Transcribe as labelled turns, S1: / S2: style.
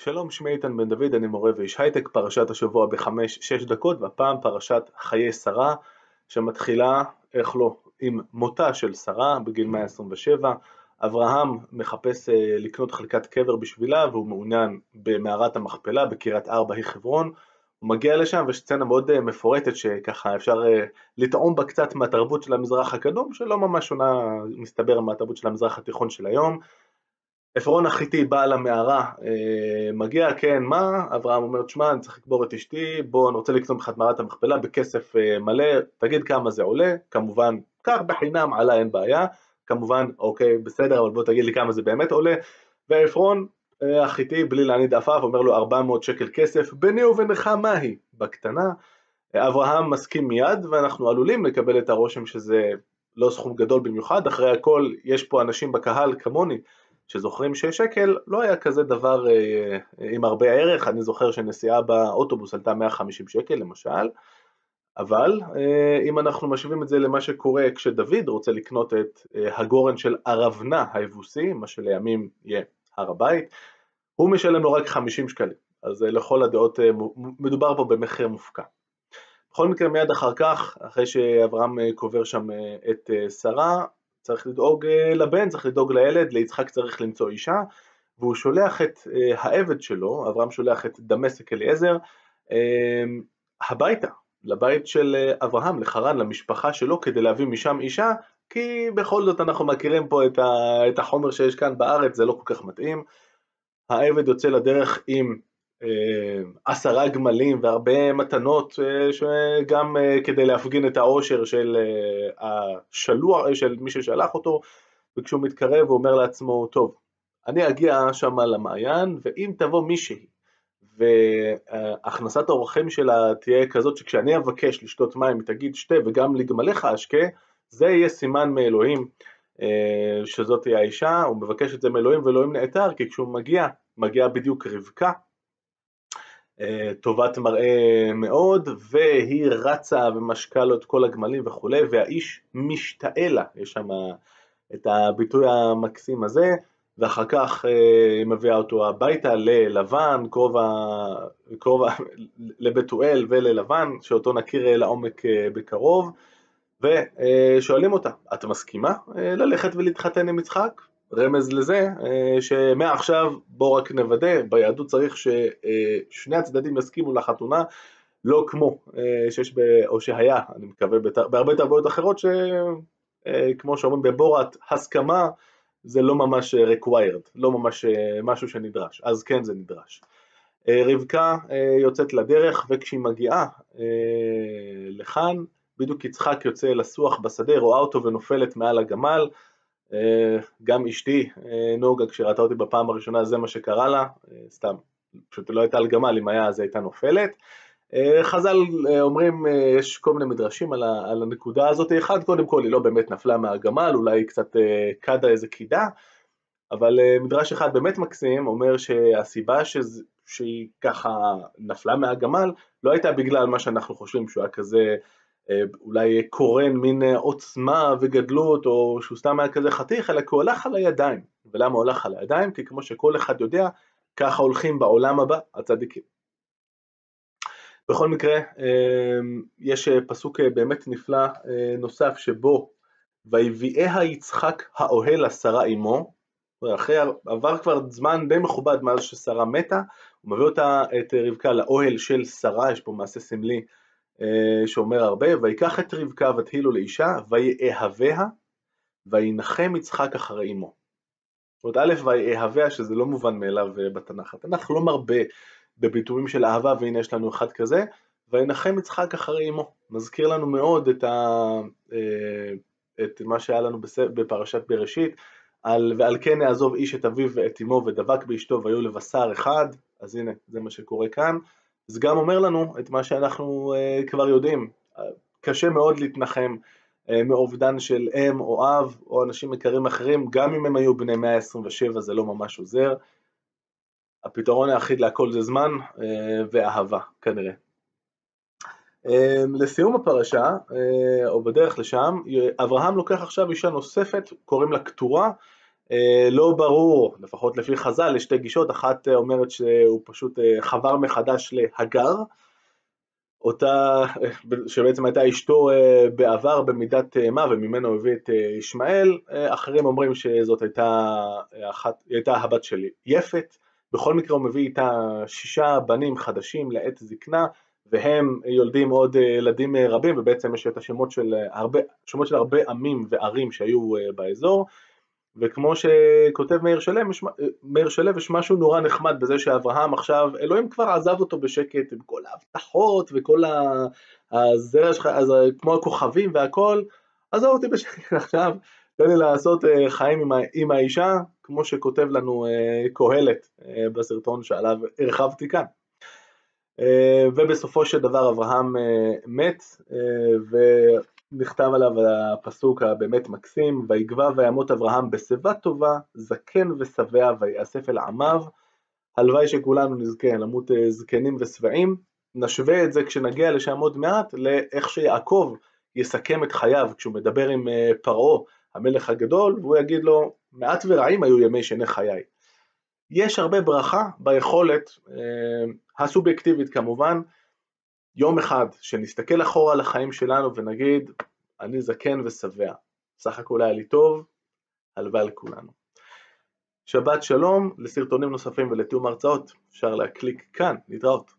S1: שלום, שמי איתן בן דוד, אני מורה ואיש הייטק, פרשת השבוע בחמש-שש דקות, והפעם פרשת חיי שרה, שמתחילה, איך לא, עם מותה של שרה בגיל 127. אברהם מחפש אה, לקנות חלקת קבר בשבילה, והוא מעוניין במערת המכפלה בקריית ארבע היא חברון. הוא מגיע לשם ויש סצנה מאוד אה, מפורטת שככה אפשר אה, לטעום בה קצת מהתרבות של המזרח הקדום, שלא ממש שונה, מסתבר, מהתרבות של המזרח התיכון של היום. עפרון החיתי בעל המערה אה, מגיע, כן, מה? אברהם אומר, תשמע, אני צריך לקבור את אשתי, בוא, אני רוצה לקנות לך את מערת המכפלה בכסף אה, מלא, תגיד כמה זה עולה, כמובן, קח בחינם, עלה אין בעיה, כמובן, אוקיי, בסדר, אבל בוא תגיד לי כמה זה באמת עולה, ועפרון אה, החיתי, בלי להניד עפעף, אומר לו 400 שקל כסף, ביני ובינך מהי? בקטנה. אברהם מסכים מיד, ואנחנו עלולים לקבל את הרושם שזה לא סכום גדול במיוחד, אחרי הכל, יש פה אנשים בקהל כמוני, שזוכרים ששקל לא היה כזה דבר אה, עם הרבה ערך, אני זוכר שנסיעה באוטובוס עלתה 150 שקל למשל, אבל אה, אם אנחנו משווים את זה למה שקורה כשדוד רוצה לקנות את אה, הגורן של ארבנה היבוסי, מה שלימים יהיה הר הבית, הוא משלם לו רק 50 שקלים, אז לכל הדעות מדובר פה במחיר מופקע. בכל מקרה מיד אחר כך, אחרי שאברהם קובר שם את שרה, צריך לדאוג אה, לבן, צריך לדאוג לילד, ליצחק צריך למצוא אישה, והוא שולח את אה, העבד שלו, אברהם שולח את דמשק אליעזר, אה, הביתה, לבית של אברהם, לחרן, למשפחה שלו, כדי להביא משם אישה, כי בכל זאת אנחנו מכירים פה את החומר שיש כאן בארץ, זה לא כל כך מתאים. העבד יוצא לדרך עם אה, עשרה גמלים והרבה מתנות אה, שגם אה, כדי להפגין את העושר של השלוח, של מי ששלח אותו. וכשהוא מתקרב הוא אומר לעצמו טוב אני אגיע שם למעיין ואם תבוא מישהי והכנסת האורחים שלה תהיה כזאת שכשאני אבקש לשתות מים היא תגיד שתה וגם לגמליך אשקה זה יהיה סימן מאלוהים שזאת תהיה האישה, הוא מבקש את זה מאלוהים ואלוהים נעתר כי כשהוא מגיע, מגיעה בדיוק רבקה. אה, טובת מראה מאוד, והיא רצה ומשקה לו את כל הגמלים וכולי, והאיש משתאה לה, יש שם את הביטוי המקסים הזה, ואחר כך אה, היא מביאה אותו הביתה ללבן, קרוב, לבתואל וללבן, שאותו נכיר לעומק אה, בקרוב, ושואלים אותה, את מסכימה ללכת ולהתחתן עם יצחק? רמז לזה אה, שמעכשיו בוא רק נוודא, ביהדות צריך ששני הצדדים יסכימו לחתונה, לא כמו אה, שיש, ב, או שהיה, אני מקווה, בהרבה תרבויות אחרות, שכמו אה, שאומרים בבורת, הסכמה זה לא ממש required, לא ממש משהו שנדרש, אז כן זה נדרש. רבקה יוצאת לדרך וכשהיא מגיעה לכאן, בדיוק יצחק יוצא לסוח בשדה, רואה אותו ונופלת מעל הגמל, אה, גם אשתי אה, נוגה כשראתה אותי בפעם הראשונה זה מה שקרה לה, אה, סתם, פשוט לא הייתה על גמל, אם היה אז הייתה נופלת. חז"ל אומרים, יש כל מיני מדרשים על, הנקודה הזאת, אחד קודם כל היא לא באמת נפלה מהגמל, אולי היא קצת קדה איזה קידה, אבל מדרש אחד באמת מקסים אומר שהסיבה שזה, שהיא ככה נפלה מהגמל לא הייתה בגלל מה שאנחנו חושבים שהוא היה כזה אה, אולי קורן מין אה, עוצמה וגדלות, או שהוא סתם היה כזה חתיך, אלא כי הוא הלך על הידיים. ולמה הוא הלך על הידיים? כי כמו שכל אחד יודע, ככה הולכים בעולם הבא הצדיקים. בכל מקרה, אה, יש פסוק באמת נפלא נוסף שבו ויביאיה יצחק האוהל לשרה אמו, אחרי עבר כבר זמן די מכובד מאז ששרה מתה, הוא מביא אותה, את רבקה לאוהל של שרה, יש פה מעשה סמלי אה, שאומר הרבה, ויקח את רבקה ותהילו לאישה, ויאהביה, וינחם יצחק אחרי אמו. זאת אומרת, א', ויאהביה, שזה לא מובן מאליו אה, בתנ"ך. התנ"ך לא מרבה בביטויים של אהבה, והנה יש לנו אחד כזה, וינחם יצחק אחרי אמו. מזכיר לנו מאוד את, ה, אה, את מה שהיה לנו בפרשת בראשית, על, ועל כן יעזוב איש את אביו ואת אמו ודבק באשתו והיו לבשר אחד, אז הנה, זה מה שקורה כאן. זה גם אומר לנו את מה שאנחנו uh, כבר יודעים, קשה מאוד להתנחם uh, מאובדן של אם או אב או אנשים יקרים אחרים, גם אם הם היו בני 127 זה לא ממש עוזר. הפתרון היחיד להכל זה זמן uh, ואהבה כנראה. לסיום הפרשה, uh, או בדרך לשם, אברהם לוקח עכשיו אישה נוספת, קוראים לה קטורה, לא ברור, לפחות לפי חז"ל, יש שתי גישות, אחת אומרת שהוא פשוט חבר מחדש להגר, אותה, שבעצם הייתה אשתו בעבר במידת מה וממנו הביא את ישמעאל, אחרים אומרים שזאת הייתה, אחת, הייתה הבת של יפת, בכל מקרה הוא מביא איתה שישה בנים חדשים לעת זקנה והם יולדים עוד ילדים רבים ובעצם יש את השמות של הרבה, של הרבה עמים וערים שהיו באזור וכמו שכותב מאיר שלו, מאיר שלו יש משהו נורא נחמד בזה שאברהם עכשיו, אלוהים כבר עזב אותו בשקט עם כל ההבטחות וכל הזרע שלך, אז כמו הכוכבים והכל, עזוב אותי בשקט עכשיו, תן לי לעשות חיים עם, עם האישה, כמו שכותב לנו קהלת בסרטון שעליו הרחבתי כאן. ובסופו של דבר אברהם מת, נכתב עליו הפסוק הבאמת מקסים, ויגבע וימות אברהם בשיבה טובה, זקן ושבע ויאסף אל עמיו, הלוואי שכולנו נזכה למות אה, זקנים ושבעים, נשווה את זה כשנגיע לשם עוד מעט לאיך שיעקב יסכם את חייו כשהוא מדבר עם אה, פרעה המלך הגדול והוא יגיד לו מעט ורעים היו ימי שני חיי. יש הרבה ברכה ביכולת אה, הסובייקטיבית כמובן יום אחד שנסתכל אחורה על החיים שלנו ונגיד, אני זקן ושבע, סך הכל היה לי טוב, הלוואי על כולנו. שבת שלום, לסרטונים נוספים ולתיאום הרצאות אפשר להקליק כאן, להתראות.